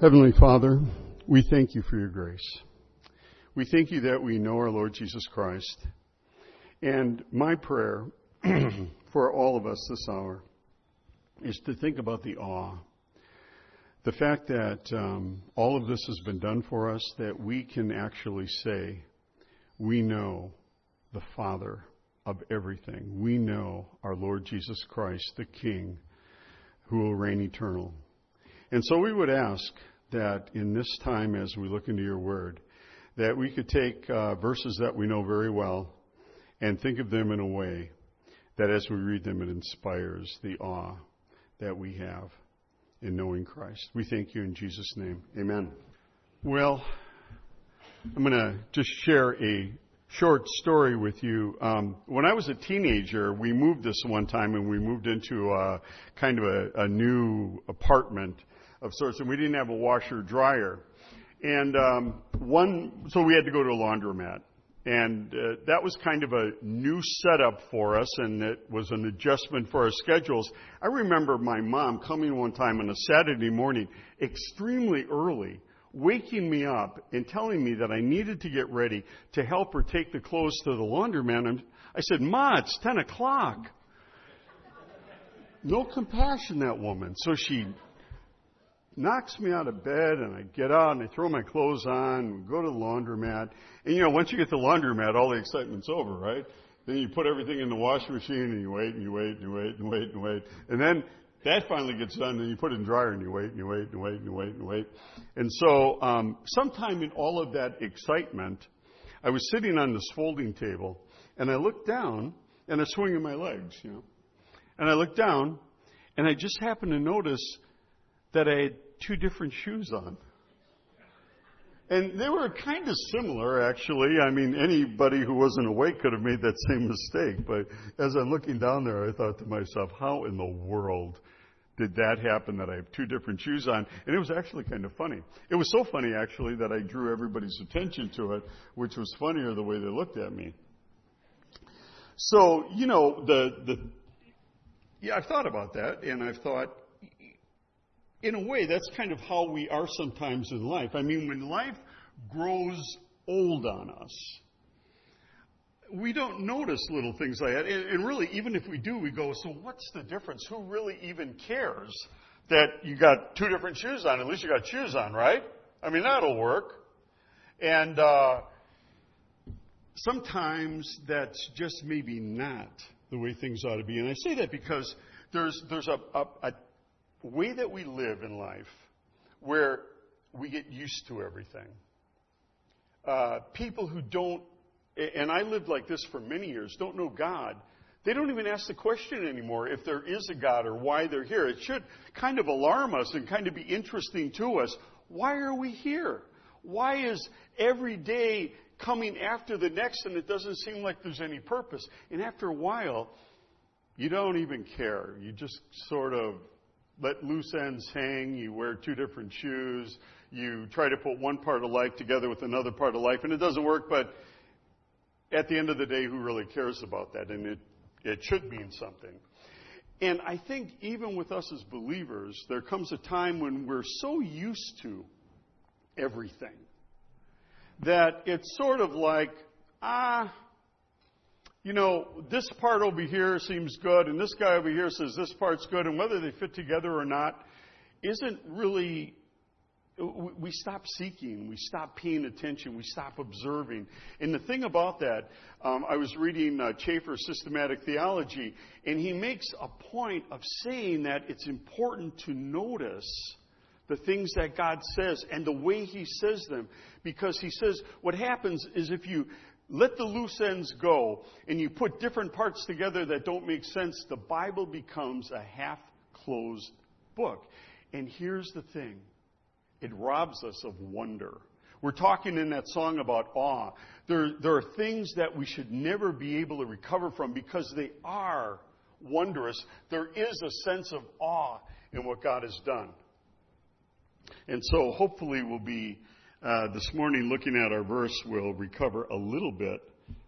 Heavenly Father, we thank you for your grace. We thank you that we know our Lord Jesus Christ. And my prayer for all of us this hour is to think about the awe. The fact that um, all of this has been done for us, that we can actually say, we know the Father of everything. We know our Lord Jesus Christ, the King, who will reign eternal. And so we would ask that in this time as we look into your word, that we could take uh, verses that we know very well and think of them in a way that as we read them, it inspires the awe that we have in knowing Christ. We thank you in Jesus' name. Amen. Well, I'm going to just share a short story with you. Um, when I was a teenager, we moved this one time and we moved into a, kind of a, a new apartment of sorts, and we didn't have a washer dryer. And um, one, so we had to go to a laundromat. And uh, that was kind of a new setup for us, and it was an adjustment for our schedules. I remember my mom coming one time on a Saturday morning, extremely early, waking me up and telling me that I needed to get ready to help her take the clothes to the laundromat. And I said, Ma, it's 10 o'clock. No compassion, that woman. So she knocks me out of bed and I get out and I throw my clothes on and go to the laundromat. And you know, once you get the laundromat, all the excitement's over, right? Then you put everything in the washing machine and you wait and you wait and you wait and wait and wait. And then that finally gets done and you put it in the dryer and you wait and you wait and wait and you wait and wait. And so, um, sometime in all of that excitement, I was sitting on this folding table and I looked down and I was swinging my legs, you know. And I looked down and I just happened to notice that I had two different shoes on. And they were kind of similar, actually. I mean, anybody who wasn't awake could have made that same mistake. But as I'm looking down there, I thought to myself, how in the world did that happen that I have two different shoes on? And it was actually kind of funny. It was so funny, actually, that I drew everybody's attention to it, which was funnier the way they looked at me. So, you know, the, the, yeah, I've thought about that, and I've thought, in a way, that's kind of how we are sometimes in life. I mean, when life grows old on us, we don't notice little things like that. And, and, really, even if we do, we go, so what's the difference? Who really even cares that you got two different shoes on? At least you got shoes on, right? I mean, that'll work. And uh, sometimes that's just maybe not the way things ought to be. And I say that because there's, there's a, a, a way that we live in life where we get used to everything. Uh, people who don't, and I lived like this for many years, don't know God. They don't even ask the question anymore if there is a God or why they're here. It should kind of alarm us and kind of be interesting to us. Why are we here? Why is every day coming after the next and it doesn't seem like there's any purpose? And after a while, you don't even care. You just sort of let loose ends hang, you wear two different shoes, you try to put one part of life together with another part of life, and it doesn't work, but at the end of the day, who really cares about that? And it, it should mean something. And I think even with us as believers, there comes a time when we're so used to everything that it's sort of like, ah, you know, this part over here seems good, and this guy over here says this part's good, and whether they fit together or not isn't really. We stop seeking, we stop paying attention, we stop observing. And the thing about that, um, I was reading uh, Chafer's Systematic Theology, and he makes a point of saying that it's important to notice the things that God says and the way He says them. Because He says what happens is if you let the loose ends go and you put different parts together that don't make sense, the Bible becomes a half closed book. And here's the thing it robs us of wonder. We're talking in that song about awe. There, there are things that we should never be able to recover from because they are wondrous. There is a sense of awe in what God has done. And so hopefully we'll be uh, this morning, looking at our verse, we'll recover a little bit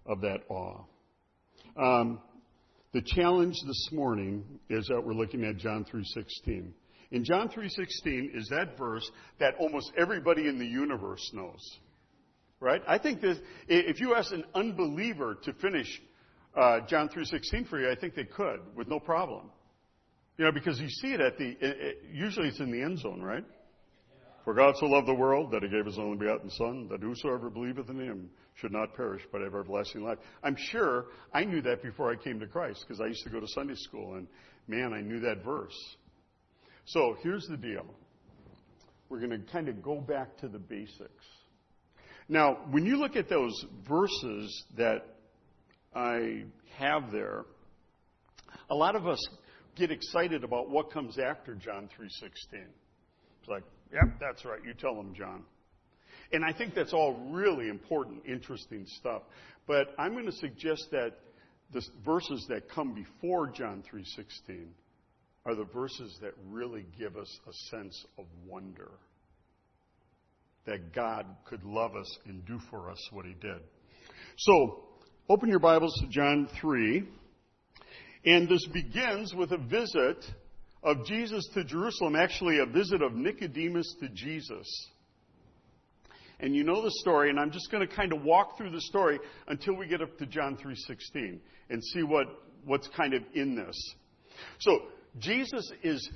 of that awe. Um, the challenge this morning is that we're looking at John 3:16, in John 3:16 is that verse that almost everybody in the universe knows. Right? I think that if you ask an unbeliever to finish uh, John 3:16 for you, I think they could with no problem. You know, because you see it at the it, it, usually it's in the end zone, right? For God so loved the world that he gave his only begotten Son, that whosoever believeth in him should not perish but have everlasting life. I'm sure I knew that before I came to Christ because I used to go to Sunday school and man, I knew that verse. So here's the deal. We're going to kind of go back to the basics. Now, when you look at those verses that I have there, a lot of us get excited about what comes after John 3:16. It's like, yep, that's right. You tell them, John. And I think that's all really important, interesting stuff. But I'm going to suggest that the verses that come before John 3:16 are the verses that really give us a sense of wonder that God could love us and do for us what he did. So, open your Bibles to John 3. And this begins with a visit of Jesus to Jerusalem, actually a visit of Nicodemus to Jesus. And you know the story, and I'm just going to kind of walk through the story until we get up to John 3:16 and see what, what's kind of in this. So, Jesus is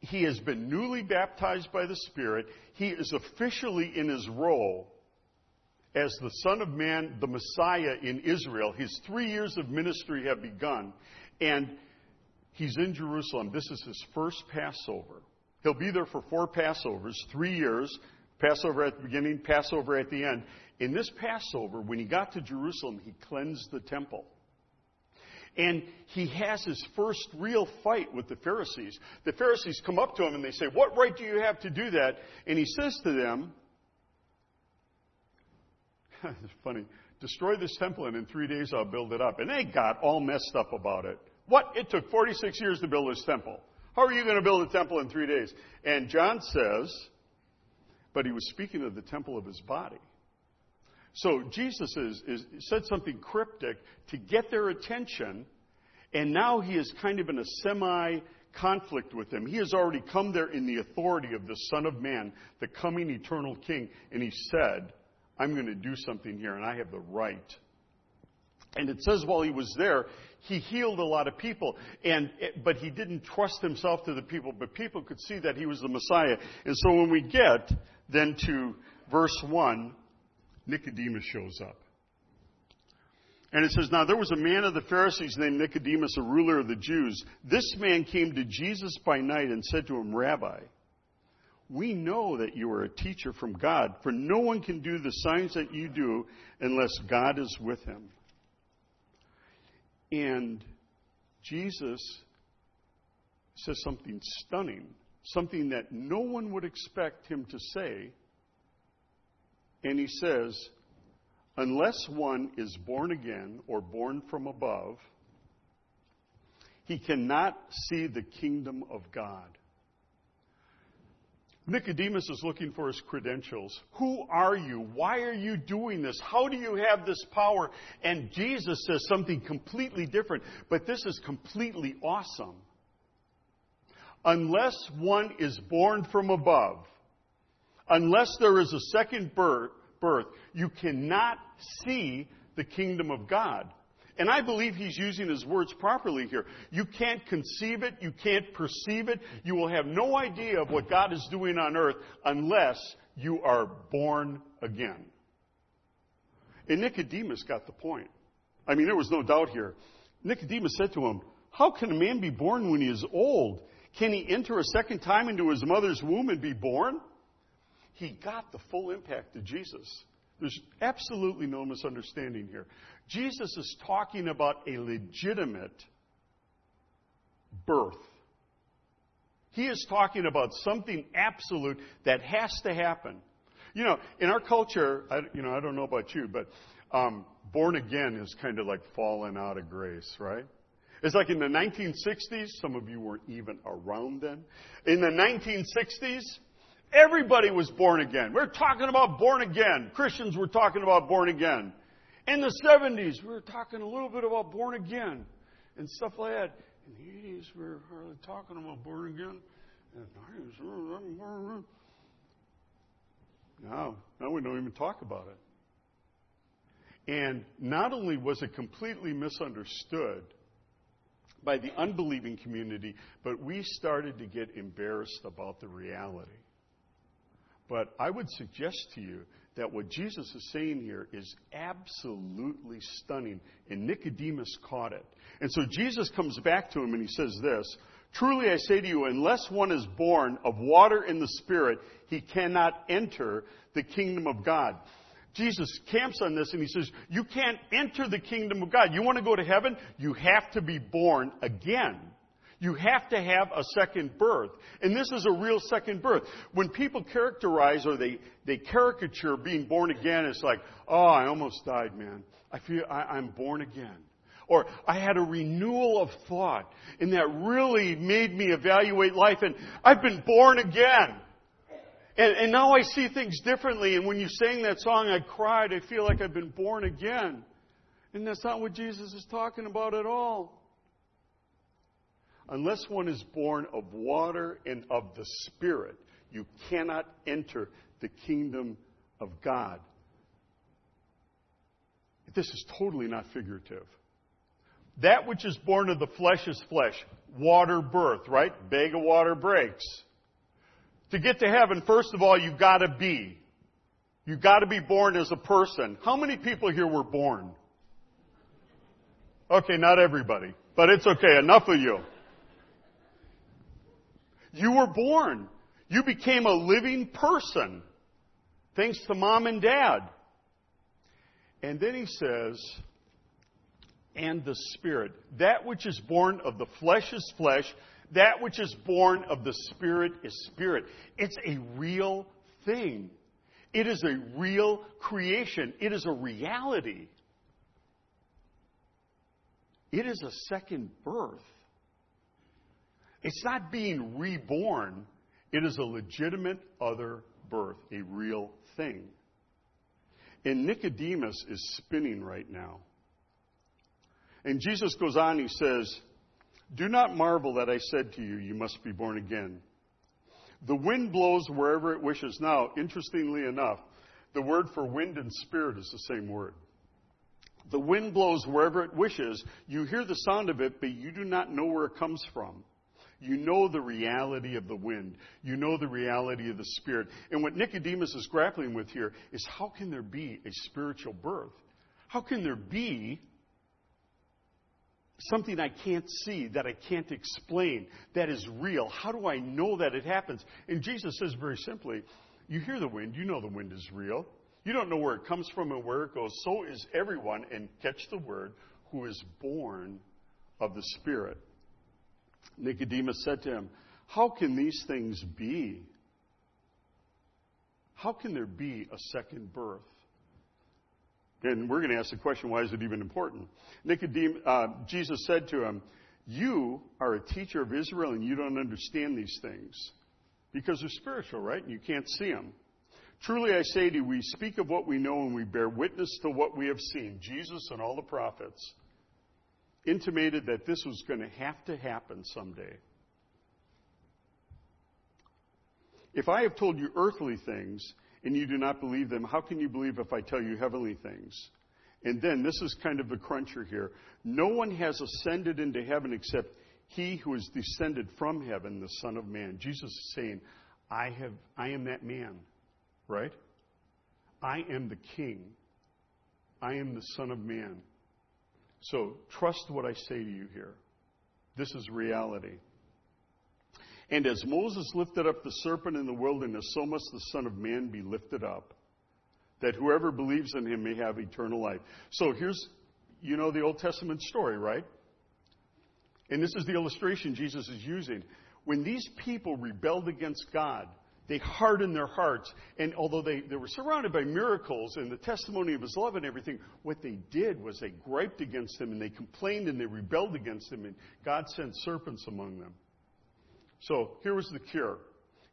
he has been newly baptized by the Spirit. He is officially in his role as the Son of Man, the Messiah in Israel. His three years of ministry have begun. And he's in Jerusalem. This is his first Passover. He'll be there for four Passovers, three years. Passover at the beginning, Passover at the end. In this Passover, when he got to Jerusalem, he cleansed the temple. And he has his first real fight with the Pharisees. The Pharisees come up to him and they say, What right do you have to do that? And he says to them, It's funny, destroy this temple and in three days I'll build it up. And they got all messed up about it. What? It took 46 years to build this temple. How are you going to build a temple in three days? And John says, but he was speaking of the temple of his body. So Jesus is, is, said something cryptic to get their attention, and now he is kind of in a semi conflict with them. He has already come there in the authority of the Son of Man, the coming eternal King, and he said, I'm going to do something here, and I have the right. And it says while he was there, he healed a lot of people, and but he didn't trust himself to the people. But people could see that he was the Messiah. And so when we get then to verse one, Nicodemus shows up. And it says, Now there was a man of the Pharisees named Nicodemus, a ruler of the Jews. This man came to Jesus by night and said to him, Rabbi, we know that you are a teacher from God, for no one can do the signs that you do unless God is with him. And Jesus says something stunning, something that no one would expect him to say. And he says, Unless one is born again or born from above, he cannot see the kingdom of God. Nicodemus is looking for his credentials. Who are you? Why are you doing this? How do you have this power? And Jesus says something completely different, but this is completely awesome. Unless one is born from above, unless there is a second birth, birth you cannot see the kingdom of God. And I believe he's using his words properly here. You can't conceive it. You can't perceive it. You will have no idea of what God is doing on earth unless you are born again. And Nicodemus got the point. I mean, there was no doubt here. Nicodemus said to him, How can a man be born when he is old? Can he enter a second time into his mother's womb and be born? He got the full impact of Jesus. There's absolutely no misunderstanding here. Jesus is talking about a legitimate birth. He is talking about something absolute that has to happen. You know, in our culture, I, you know, I don't know about you, but um, born again is kind of like falling out of grace, right? It's like in the 1960s, some of you weren't even around then. In the 1960s, everybody was born again. We're talking about born again. Christians were talking about born again. In the 70s, we were talking a little bit about born again and stuff like that. In the 80s, we were hardly talking about born again. Now, now we don't even talk about it. And not only was it completely misunderstood by the unbelieving community, but we started to get embarrassed about the reality. But I would suggest to you that what Jesus is saying here is absolutely stunning, and Nicodemus caught it. And so Jesus comes back to him and he says this Truly I say to you, unless one is born of water and the Spirit, he cannot enter the kingdom of God. Jesus camps on this and he says, You can't enter the kingdom of God. You want to go to heaven? You have to be born again. You have to have a second birth. And this is a real second birth. When people characterize or they, they caricature being born again, it's like, oh, I almost died, man. I feel I, I'm born again. Or I had a renewal of thought and that really made me evaluate life and I've been born again. And, and now I see things differently. And when you sang that song, I cried. I feel like I've been born again. And that's not what Jesus is talking about at all. Unless one is born of water and of the Spirit, you cannot enter the kingdom of God. This is totally not figurative. That which is born of the flesh is flesh. Water birth, right? Bag of water breaks. To get to heaven, first of all, you've got to be. You've got to be born as a person. How many people here were born? Okay, not everybody, but it's okay. Enough of you. You were born. You became a living person. Thanks to mom and dad. And then he says, and the Spirit. That which is born of the flesh is flesh. That which is born of the Spirit is spirit. It's a real thing. It is a real creation. It is a reality. It is a second birth. It's not being reborn, it is a legitimate other birth, a real thing. And Nicodemus is spinning right now. And Jesus goes on, he says, Do not marvel that I said to you, You must be born again. The wind blows wherever it wishes. Now, interestingly enough, the word for wind and spirit is the same word. The wind blows wherever it wishes. You hear the sound of it, but you do not know where it comes from. You know the reality of the wind. You know the reality of the Spirit. And what Nicodemus is grappling with here is how can there be a spiritual birth? How can there be something I can't see, that I can't explain, that is real? How do I know that it happens? And Jesus says very simply, You hear the wind, you know the wind is real. You don't know where it comes from and where it goes. So is everyone, and catch the word, who is born of the Spirit. Nicodemus said to him, How can these things be? How can there be a second birth? And we're going to ask the question, why is it even important? Nicodemus, uh, Jesus said to him, You are a teacher of Israel and you don't understand these things because they're spiritual, right? And you can't see them. Truly I say to you, we speak of what we know and we bear witness to what we have seen. Jesus and all the prophets intimated that this was going to have to happen someday. If I have told you earthly things and you do not believe them, how can you believe if I tell you heavenly things? And then, this is kind of the cruncher here. No one has ascended into heaven except he who is descended from heaven, the Son of Man. Jesus is saying, I, have, I am that man, right? I am the king. I am the Son of Man. So trust what I say to you here. This is reality. And as Moses lifted up the serpent in the wilderness, so must the Son of Man be lifted up, that whoever believes in him may have eternal life. So here's, you know, the Old Testament story, right? And this is the illustration Jesus is using. When these people rebelled against God, they hardened their hearts. And although they, they were surrounded by miracles and the testimony of his love and everything, what they did was they griped against him and they complained and they rebelled against him, and God sent serpents among them. So here was the cure.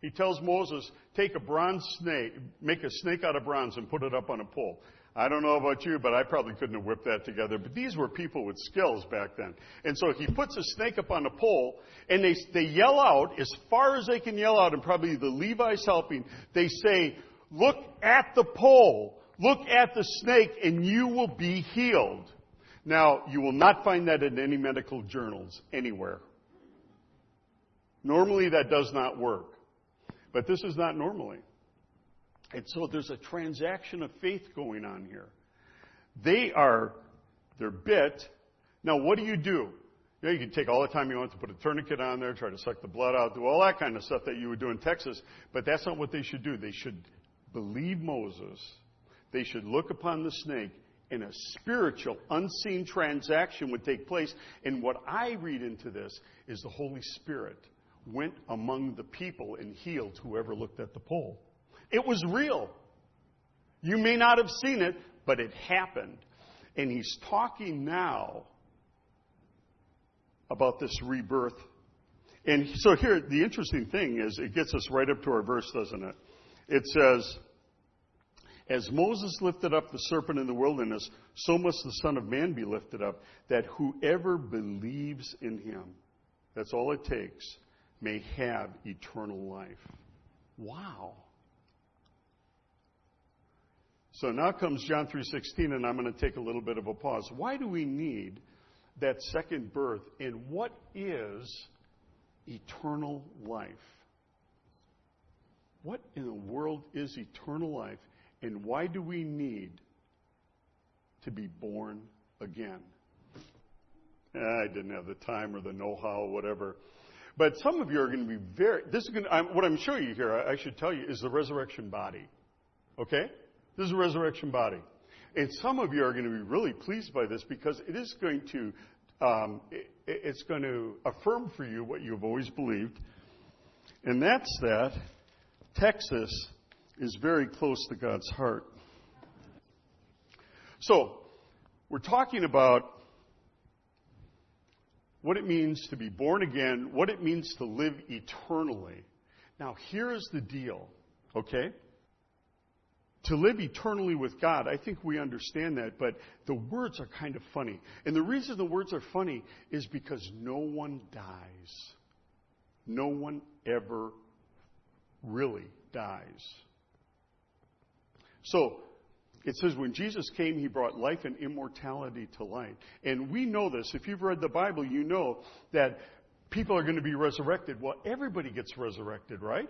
He tells Moses, take a bronze snake, make a snake out of bronze and put it up on a pole. I don't know about you, but I probably couldn't have whipped that together. But these were people with skills back then. And so he puts a snake up on a pole, and they, they yell out as far as they can yell out, and probably the Levites helping. They say, Look at the pole, look at the snake, and you will be healed. Now, you will not find that in any medical journals anywhere. Normally, that does not work. But this is not normally. And so there's a transaction of faith going on here. They are, they're bit. Now, what do you do? You, know, you can take all the time you want to put a tourniquet on there, try to suck the blood out, do all that kind of stuff that you would do in Texas, but that's not what they should do. They should believe Moses. They should look upon the snake, and a spiritual, unseen transaction would take place. And what I read into this is the Holy Spirit went among the people and healed whoever looked at the pole. It was real. You may not have seen it, but it happened. And he's talking now about this rebirth. And so here, the interesting thing is, it gets us right up to our verse, doesn't it? It says, As Moses lifted up the serpent in the wilderness, so must the Son of Man be lifted up, that whoever believes in him, that's all it takes, may have eternal life. Wow. So now comes John 3:16 and I'm going to take a little bit of a pause. Why do we need that second birth and what is eternal life? What in the world is eternal life and why do we need to be born again? Ah, I didn't have the time or the know-how whatever. But some of you are going to be very, this is going to, I'm, what I'm showing you here, I should tell you, is the resurrection body. Okay? This is a resurrection body. And some of you are going to be really pleased by this because it is going to, um, it, it's going to affirm for you what you've always believed. And that's that Texas is very close to God's heart. So, we're talking about what it means to be born again, what it means to live eternally. Now, here's the deal, okay? To live eternally with God, I think we understand that, but the words are kind of funny. And the reason the words are funny is because no one dies. No one ever really dies. So, it says when Jesus came, he brought life and immortality to light. And we know this. If you've read the Bible, you know that people are going to be resurrected. Well, everybody gets resurrected, right?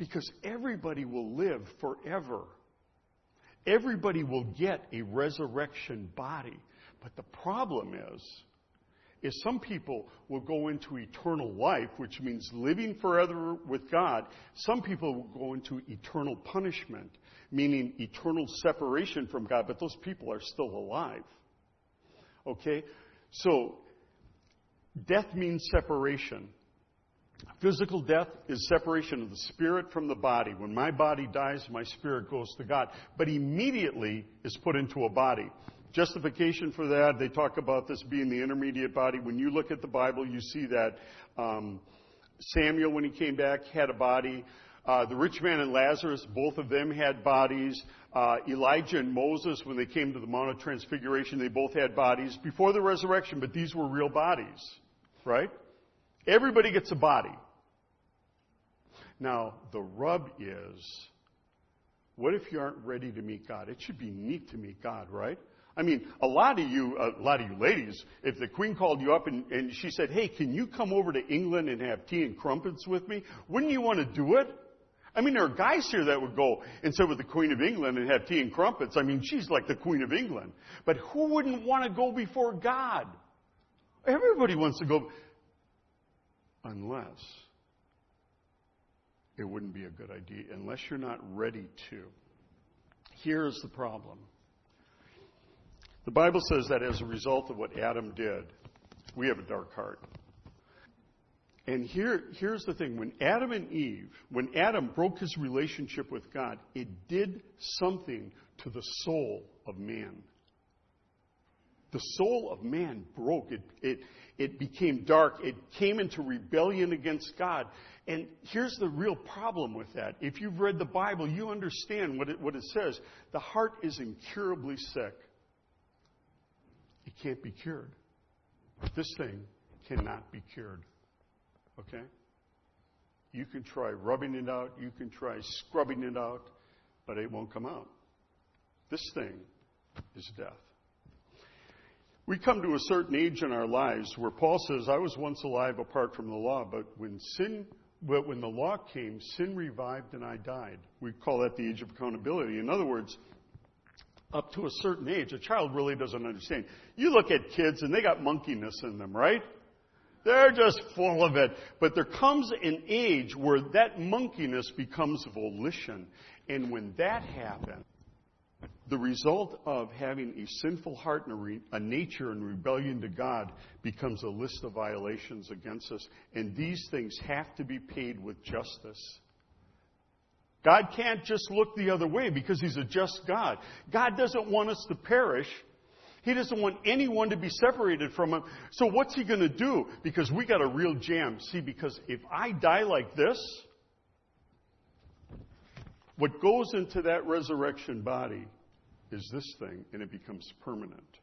Because everybody will live forever. Everybody will get a resurrection body. But the problem is, is some people will go into eternal life, which means living forever with God. Some people will go into eternal punishment, meaning eternal separation from God, but those people are still alive. Okay? So, death means separation. Physical death is separation of the spirit from the body. When my body dies, my spirit goes to God. But immediately is put into a body. Justification for that, they talk about this being the intermediate body. When you look at the Bible, you see that um, Samuel, when he came back, had a body. Uh, the rich man and Lazarus, both of them had bodies. Uh, Elijah and Moses, when they came to the Mount of Transfiguration, they both had bodies before the resurrection, but these were real bodies, right? Everybody gets a body. Now, the rub is, what if you aren't ready to meet God? It should be neat to meet God, right? I mean, a lot of you, a lot of you ladies, if the queen called you up and, and she said, hey, can you come over to England and have tea and crumpets with me? Wouldn't you want to do it? I mean, there are guys here that would go and sit with the Queen of England and have tea and crumpets. I mean, she's like the Queen of England. But who wouldn't want to go before God? Everybody wants to go unless it wouldn't be a good idea, unless you're not ready to. Here's the problem. The Bible says that as a result of what Adam did, we have a dark heart. And here, here's the thing when Adam and Eve, when Adam broke his relationship with God, it did something to the soul of man. The soul of man broke. It, it, it became dark. It came into rebellion against God. And here's the real problem with that. If you've read the Bible, you understand what it, what it says. The heart is incurably sick. It can't be cured. This thing cannot be cured. Okay? You can try rubbing it out, you can try scrubbing it out, but it won't come out. This thing is death. We come to a certain age in our lives where Paul says, I was once alive apart from the law, but when sin but when the law came, sin revived and I died. We call that the age of accountability. In other words, up to a certain age, a child really doesn't understand. You look at kids and they got monkeyness in them, right? They're just full of it. But there comes an age where that monkeyness becomes volition. And when that happens, the result of having a sinful heart and a, re- a, nature in rebellion to God becomes a list of violations against us. And these things have to be paid with justice. God can't just look the other way because He's a just God. God doesn't want us to perish. He doesn't want anyone to be separated from Him. So what's He going to do? Because we got a real jam. See, because if I die like this, what goes into that resurrection body is this thing, and it becomes permanent.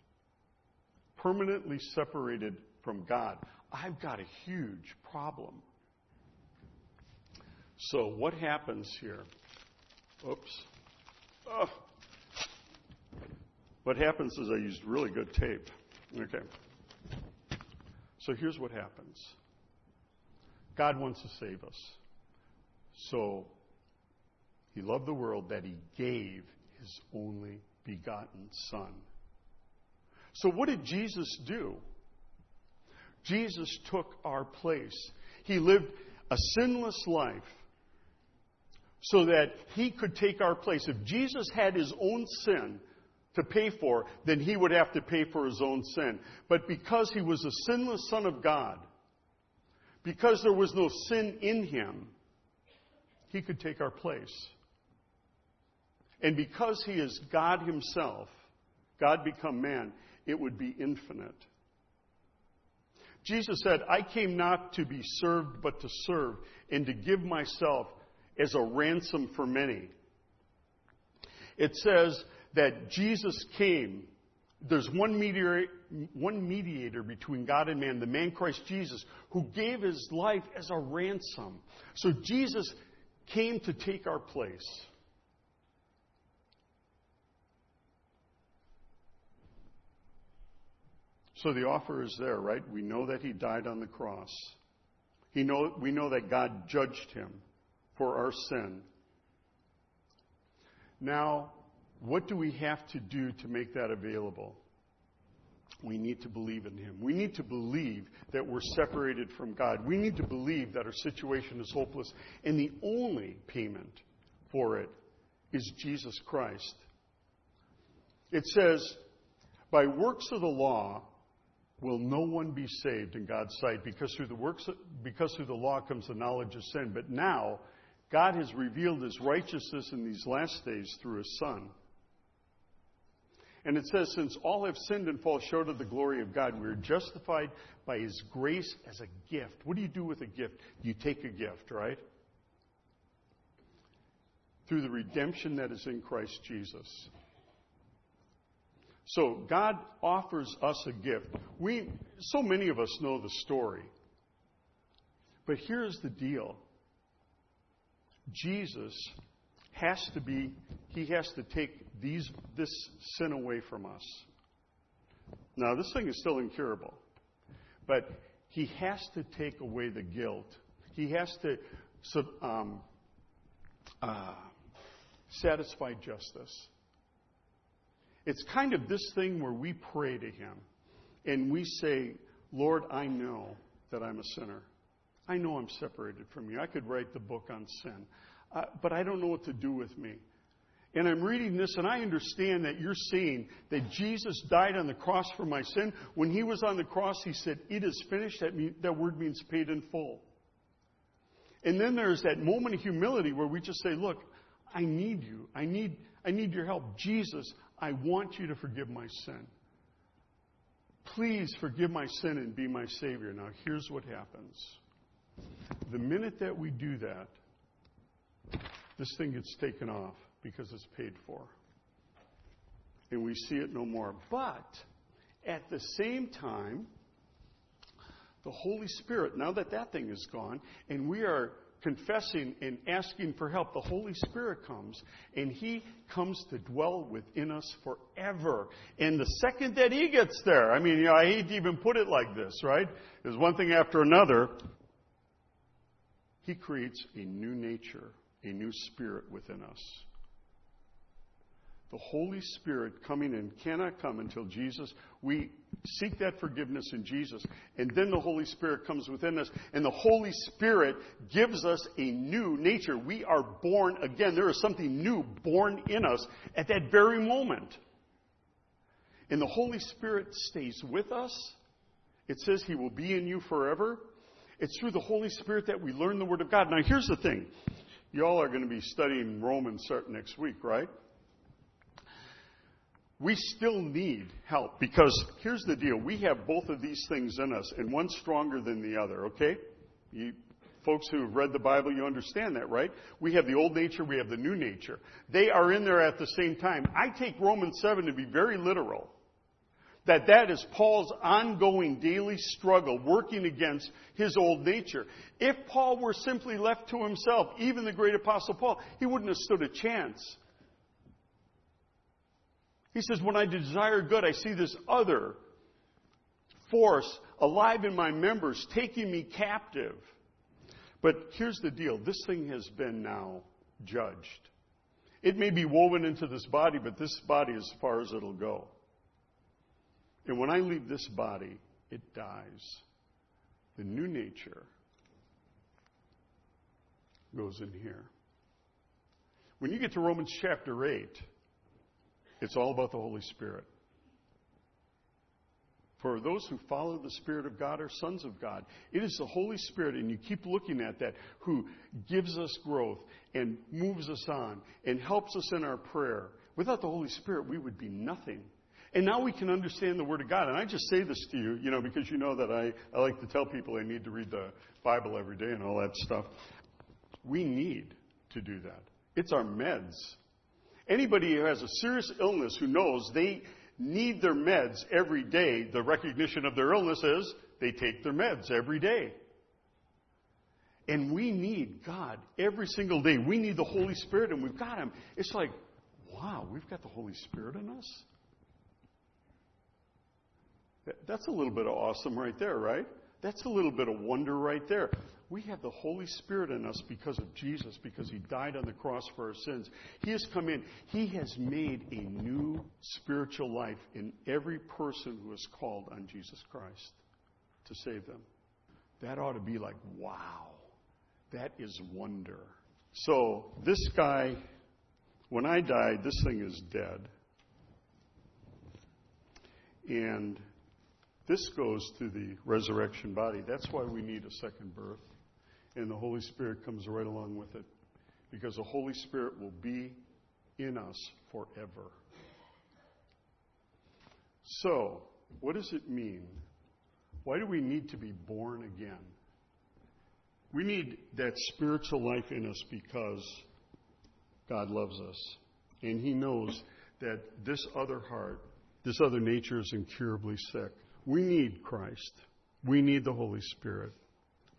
Permanently separated from God. I've got a huge problem. So, what happens here? Oops. Oh. What happens is I used really good tape. Okay. So, here's what happens God wants to save us. So, He loved the world that He gave His only begotten Son. So, what did Jesus do? Jesus took our place. He lived a sinless life so that he could take our place. If Jesus had his own sin to pay for, then he would have to pay for his own sin. But because he was a sinless Son of God, because there was no sin in him, he could take our place. And because he is God himself, God become man, it would be infinite. Jesus said, I came not to be served, but to serve, and to give myself as a ransom for many. It says that Jesus came. There's one mediator, one mediator between God and man, the man Christ Jesus, who gave his life as a ransom. So Jesus came to take our place. So the offer is there, right? We know that he died on the cross. He know, we know that God judged him for our sin. Now, what do we have to do to make that available? We need to believe in Him. We need to believe that we're separated from God. We need to believe that our situation is hopeless. And the only payment for it is Jesus Christ. It says, by works of the law, will no one be saved in God's sight because through the works because through the law comes the knowledge of sin. But now God has revealed his righteousness in these last days through his son. And it says since all have sinned and fall short of the glory of God we are justified by his grace as a gift. What do you do with a gift? You take a gift right? Through the redemption that is in Christ Jesus so God offers us a gift. We, so many of us know the story. But here's the deal. Jesus has to be, he has to take these, this sin away from us. Now, this thing is still incurable, but he has to take away the guilt. He has to um, uh, satisfy justice. It's kind of this thing where we pray to Him and we say, Lord, I know that I'm a sinner. I know I'm separated from you. I could write the book on sin, uh, but I don't know what to do with me. And I'm reading this, and I understand that you're saying that Jesus died on the cross for my sin. When he was on the cross, he said, It is finished. That, mean, that word means paid in full. And then there's that moment of humility where we just say, Look, I need you. I need, I need your help. Jesus, I want you to forgive my sin. Please forgive my sin and be my Savior. Now, here's what happens The minute that we do that, this thing gets taken off because it's paid for. And we see it no more. But at the same time, the Holy Spirit, now that that thing is gone, and we are confessing and asking for help, the Holy Spirit comes and He comes to dwell within us forever. And the second that He gets there, I mean, you know, I hate to even put it like this, right? There's one thing after another. He creates a new nature, a new spirit within us the Holy Spirit coming in cannot come until Jesus. We seek that forgiveness in Jesus. And then the Holy Spirit comes within us. And the Holy Spirit gives us a new nature. We are born again. There is something new born in us at that very moment. And the Holy Spirit stays with us. It says He will be in you forever. It's through the Holy Spirit that we learn the Word of God. Now, here's the thing. You all are going to be studying Romans next week, right? We still need help because here's the deal. We have both of these things in us, and one's stronger than the other, okay? You, folks who have read the Bible, you understand that, right? We have the old nature, we have the new nature. They are in there at the same time. I take Romans 7 to be very literal. That that is Paul's ongoing daily struggle working against his old nature. If Paul were simply left to himself, even the great apostle Paul, he wouldn't have stood a chance. He says, When I desire good, I see this other force alive in my members taking me captive. But here's the deal this thing has been now judged. It may be woven into this body, but this body is as far as it'll go. And when I leave this body, it dies. The new nature goes in here. When you get to Romans chapter 8, it's all about the Holy Spirit. For those who follow the Spirit of God are sons of God. It is the Holy Spirit, and you keep looking at that, who gives us growth and moves us on and helps us in our prayer. Without the Holy Spirit, we would be nothing. And now we can understand the Word of God. And I just say this to you, you know, because you know that I, I like to tell people they need to read the Bible every day and all that stuff. We need to do that. It's our meds Anybody who has a serious illness who knows they need their meds every day, the recognition of their illness is they take their meds every day. And we need God every single day. We need the Holy Spirit, and we've got Him. It's like, wow, we've got the Holy Spirit in us? That's a little bit of awesome right there, right? That's a little bit of wonder right there. We have the Holy Spirit in us because of Jesus, because He died on the cross for our sins. He has come in. He has made a new spiritual life in every person who is called on Jesus Christ to save them. That ought to be like, wow, that is wonder. So, this guy, when I died, this thing is dead. And this goes to the resurrection body. That's why we need a second birth and the Holy Spirit comes right along with it. Because the Holy Spirit will be in us forever. So, what does it mean? Why do we need to be born again? We need that spiritual life in us because God loves us. And He knows that this other heart, this other nature is incurably sick. We need Christ. We need the Holy Spirit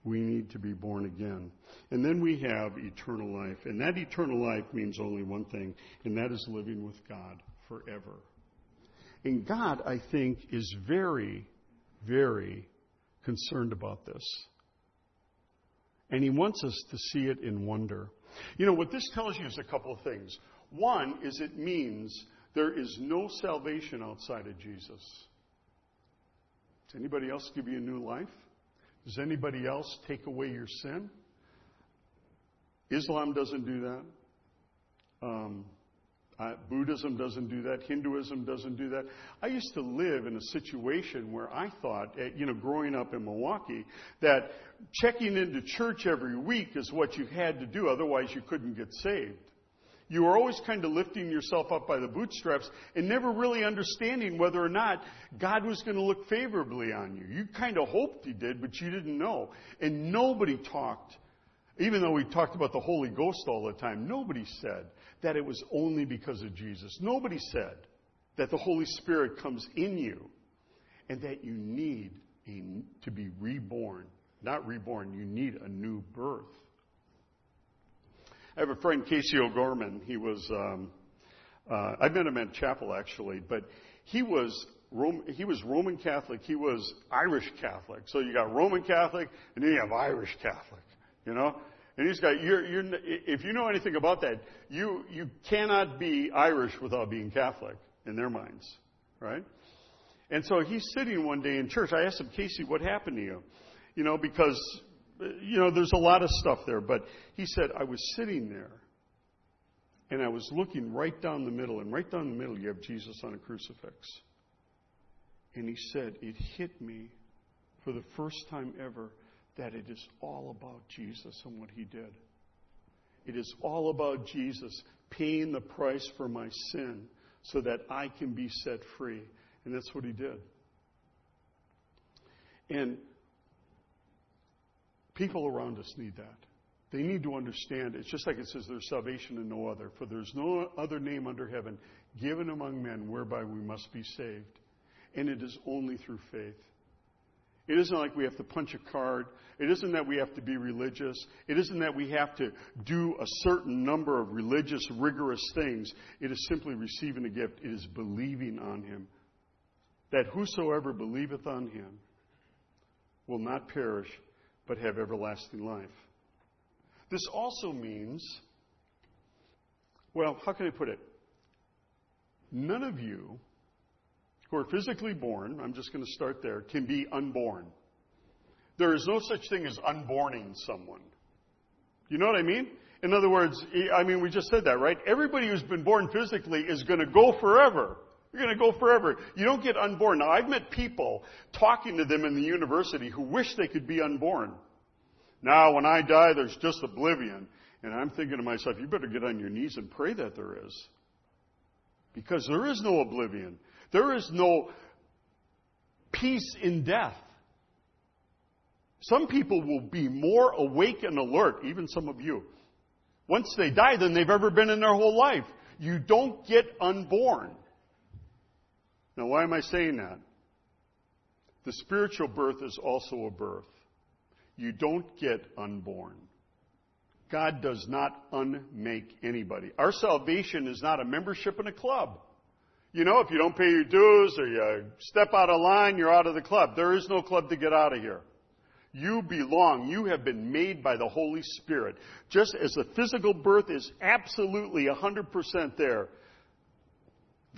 we need to be born again. And then we have eternal life. And that eternal life means only one thing, and that is living with God forever. And God, I think, is very, very concerned about this. And He wants us to see it in wonder. You know, what this tells you is a couple of things. One is it means there is no salvation outside of Jesus. Does anybody else give you a new life? Does anybody else take away your sin? Islam doesn't do that. Um, Buddhism doesn't do that. Hinduism doesn't do that. I used to live in a situation where I thought, eh, you know, growing up in Milwaukee, that checking into church every week is what you had to do. Otherwise, you couldn't get saved. You were always kind of lifting yourself up by the bootstraps and never really understanding whether or not God was going to look favorably on you. You kind of hoped He did, but you didn't know. And nobody talked, even though we talked about the Holy Ghost all the time, nobody said that it was only because of Jesus. Nobody said that the Holy Spirit comes in you and that you need a, to be reborn. Not reborn, you need a new birth. I have a friend, Casey O'Gorman. He was, um, uh, I met him at chapel actually, but he was Rome, he was Roman Catholic. He was Irish Catholic. So you got Roman Catholic, and then you have Irish Catholic. You know, and he's got. You're, you're, if you know anything about that, you you cannot be Irish without being Catholic in their minds, right? And so he's sitting one day in church. I asked him, Casey, what happened to you? You know, because you know, there's a lot of stuff there, but he said, I was sitting there and I was looking right down the middle, and right down the middle you have Jesus on a crucifix. And he said, It hit me for the first time ever that it is all about Jesus and what he did. It is all about Jesus paying the price for my sin so that I can be set free. And that's what he did. And People around us need that. They need to understand. It's just like it says there's salvation in no other. For there's no other name under heaven given among men whereby we must be saved. And it is only through faith. It isn't like we have to punch a card. It isn't that we have to be religious. It isn't that we have to do a certain number of religious, rigorous things. It is simply receiving a gift. It is believing on Him. That whosoever believeth on Him will not perish, but have everlasting life. This also means, well, how can I put it? None of you who are physically born, I'm just going to start there, can be unborn. There is no such thing as unborning someone. You know what I mean? In other words, I mean, we just said that, right? Everybody who's been born physically is going to go forever. You're going to go forever. You don't get unborn. Now, I've met people talking to them in the university who wish they could be unborn. Now, when I die, there's just oblivion. And I'm thinking to myself, you better get on your knees and pray that there is. Because there is no oblivion. There is no peace in death. Some people will be more awake and alert, even some of you, once they die than they've ever been in their whole life. You don't get unborn. Now, why am I saying that? The spiritual birth is also a birth. You don't get unborn. God does not unmake anybody. Our salvation is not a membership in a club. You know, if you don't pay your dues or you step out of line, you're out of the club. There is no club to get out of here. You belong. You have been made by the Holy Spirit. Just as the physical birth is absolutely 100% there,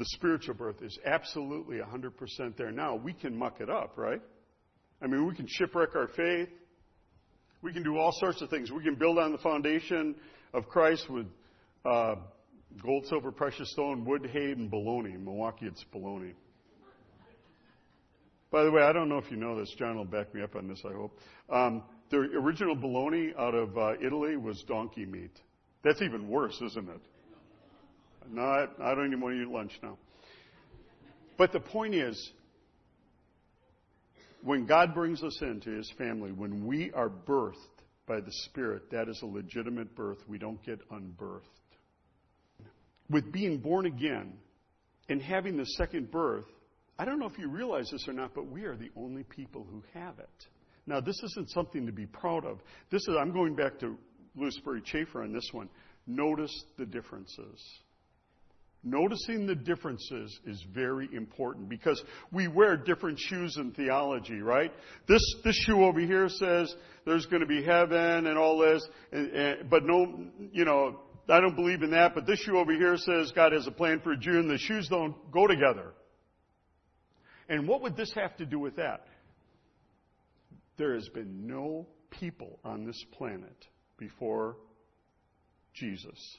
the spiritual birth is absolutely 100% there. Now, we can muck it up, right? I mean, we can shipwreck our faith. We can do all sorts of things. We can build on the foundation of Christ with uh, gold, silver, precious stone, wood, hay, and. In Milwaukee, it's bologna. By the way, I don't know if you know this. John will back me up on this, I hope. Um, the original bologna out of uh, Italy was donkey meat. That's even worse, isn't it? No, I, don't even want to eat lunch now. But the point is, when God brings us into His family, when we are birthed by the Spirit, that is a legitimate birth. We don't get unbirthed. With being born again and having the second birth, I don't know if you realize this or not, but we are the only people who have it. Now, this isn't something to be proud of. This is, I'm going back to Lewis Sperry Chafer on this one. Notice the differences. Noticing the differences is very important because we wear different shoes in theology, right? This, this shoe over here says there's going to be heaven and all this, and, and, but no, you know, I don't believe in that, but this shoe over here says God has a plan for and the shoes don't go together. And what would this have to do with that? There has been no people on this planet before Jesus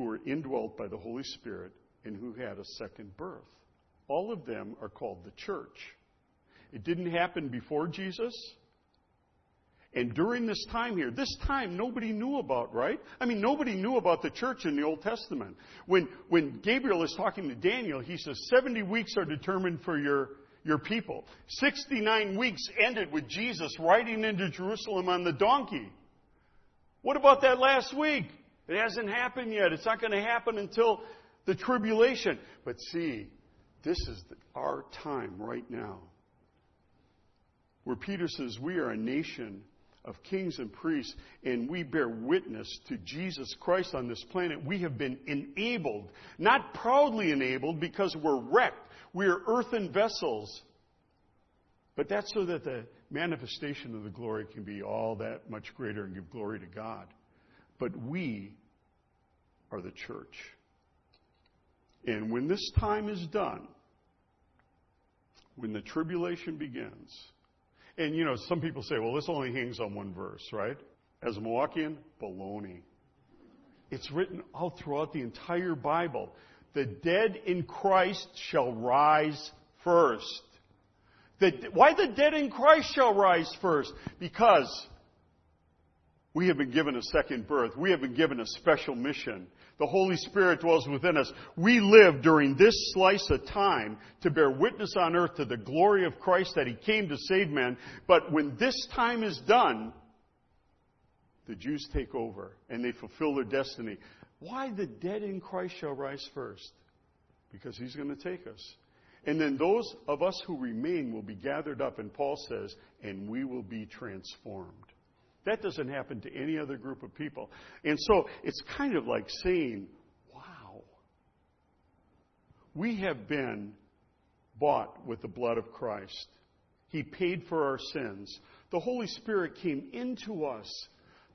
who were indwelt by the Holy Spirit and who had a second birth. All of them are called the church. It didn't happen before Jesus. And during this time here, this time nobody knew about, right? I mean, nobody knew about the church in the Old Testament. When, when Gabriel is talking to Daniel, he says 70 weeks are determined for your, your people. 69 weeks ended with Jesus riding into Jerusalem on the donkey. What about that last week? It hasn't happened yet. It's not going to happen until the tribulation. But see, this is our time right now. Where Peter says, We are a nation of kings and priests, and we bear witness to Jesus Christ on this planet. We have been enabled, not proudly enabled because we're wrecked. We are earthen vessels. But that's so that the manifestation of the glory can be all that much greater and give glory to God. But we are the church. And when this time is done, when the tribulation begins, and you know, some people say, well, this only hangs on one verse, right? As a Milwaukeean, baloney. It's written all throughout the entire Bible. The dead in Christ shall rise first. The, why the dead in Christ shall rise first? Because we have been given a second birth. We have been given a special mission. The Holy Spirit dwells within us. We live during this slice of time to bear witness on earth to the glory of Christ that He came to save men. But when this time is done, the Jews take over and they fulfill their destiny. Why the dead in Christ shall rise first? Because He's going to take us. And then those of us who remain will be gathered up, and Paul says, and we will be transformed. That doesn't happen to any other group of people. And so it's kind of like saying, wow, we have been bought with the blood of Christ. He paid for our sins. The Holy Spirit came into us.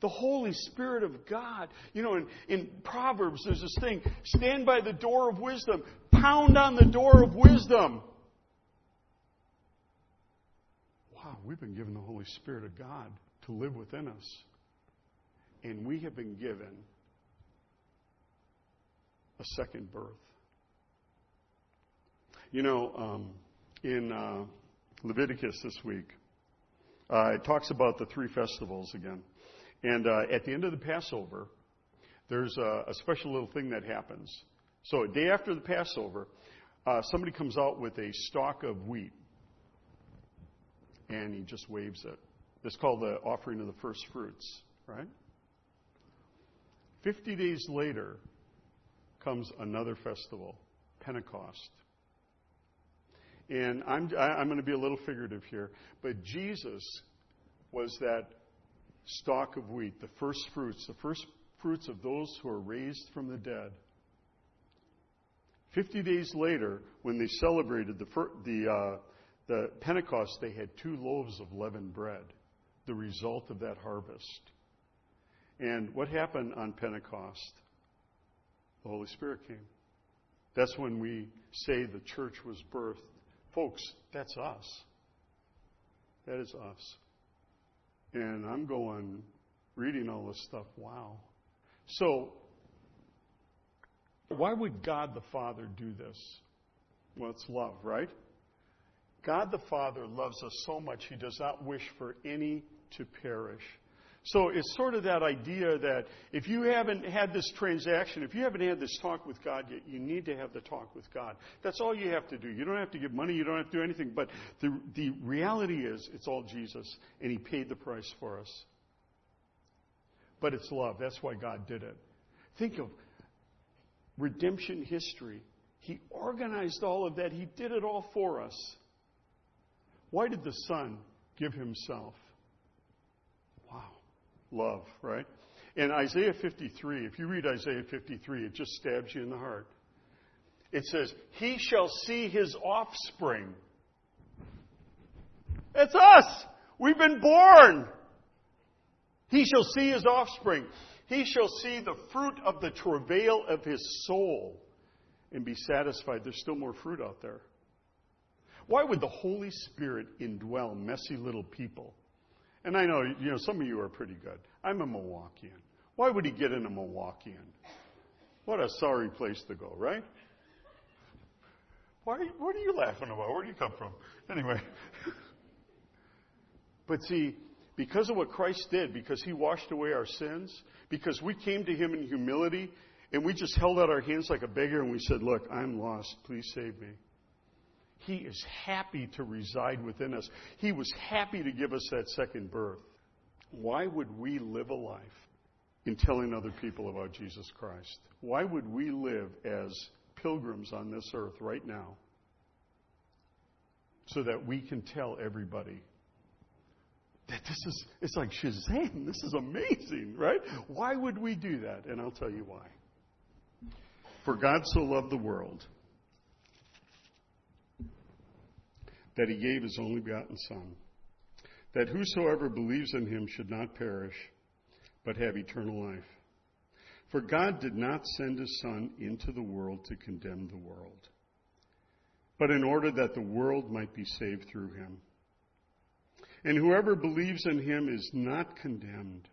The Holy Spirit of God. You know, in, in Proverbs, there's this thing stand by the door of wisdom, pound on the door of wisdom. Wow, we've been given the Holy Spirit of God to live within us. And we have been given a second birth. You know, um, in uh, Leviticus this week, uh, it talks about the three festivals again. And uh, at the end of the Passover, there's a, a, special little thing that happens. So, a day after the Passover, uh, somebody comes out with a stalk of wheat, and he just waves it. It's called the offering of the first fruits, right? 50 days later comes another festival, Pentecost. And I'm, I'm going to be a little figurative here, but Jesus was that stalk of wheat, the first fruits, the first fruits of those who are raised from the dead. Fifty days later, when they celebrated the, the, uh, the Pentecost, they had two loaves of leavened bread the result of that harvest. And what happened on Pentecost? The Holy Spirit came. That's when we say the church was birthed. Folks, that's us. That is us. And I'm going, reading all this stuff, wow. So, why would God the Father do this? Well, it's love, right? God the Father loves us so much, He does not wish for any to perish. So it's sort of that idea that if you haven't had this transaction, if you haven't had this talk with God yet, you need to have the talk with God. That's all you have to do. You don't have to give money, you don't have to do anything. But the, the reality is, it's all Jesus, and He paid the price for us. But it's love. That's why God did it. Think of redemption history. He organized all of that, He did it all for us. Why did the Son give Himself? Love, right? In Isaiah 53, if you read Isaiah 53, it just stabs you in the heart. It says, He shall see his offspring. It's us! We've been born! He shall see his offspring. He shall see the fruit of the travail of his soul and be satisfied. There's still more fruit out there. Why would the Holy Spirit indwell messy little people? And I know, you know, some of you are pretty good. I'm a Milwaukeean. Why would he get in a Milwaukeean? What a sorry place to go, right? Why, what are you laughing about? Where do you come from? Anyway. but see, because of what Christ did, because he washed away our sins, because we came to him in humility and we just held out our hands like a beggar and we said, Look, I'm lost. Please save me. He is happy to reside within us. He was happy to give us that second birth. Why would we live a life in telling other people about Jesus Christ? Why would we live as pilgrims on this earth right now so that we can tell everybody that this is, it's like Shazam, this is amazing, right? Why would we do that? And I'll tell you why. For God so loved the world that he gave his only begotten Son, that whosoever believes in him should not perish, but have eternal life. For God did not send his Son into the world to condemn the world, but in order that the world might be saved through him. And whoever believes in him is not condemned.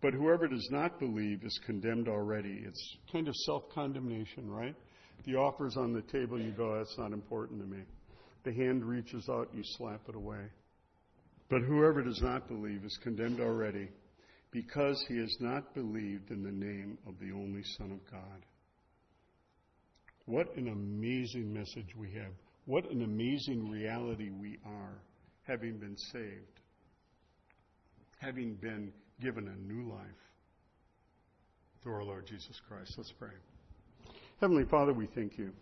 But whoever does not believe is condemned already. It's kind of self condemnation, right? The offer's on the table, you go, that's not important to me. The hand reaches out, you slap it away. But whoever does not believe is condemned already because he has not believed in the name of the only Son of God. What an amazing message we have. What an amazing reality we are, having been saved, having been given a new life through our Lord Jesus Christ. Let's pray. Heavenly Father, we thank you.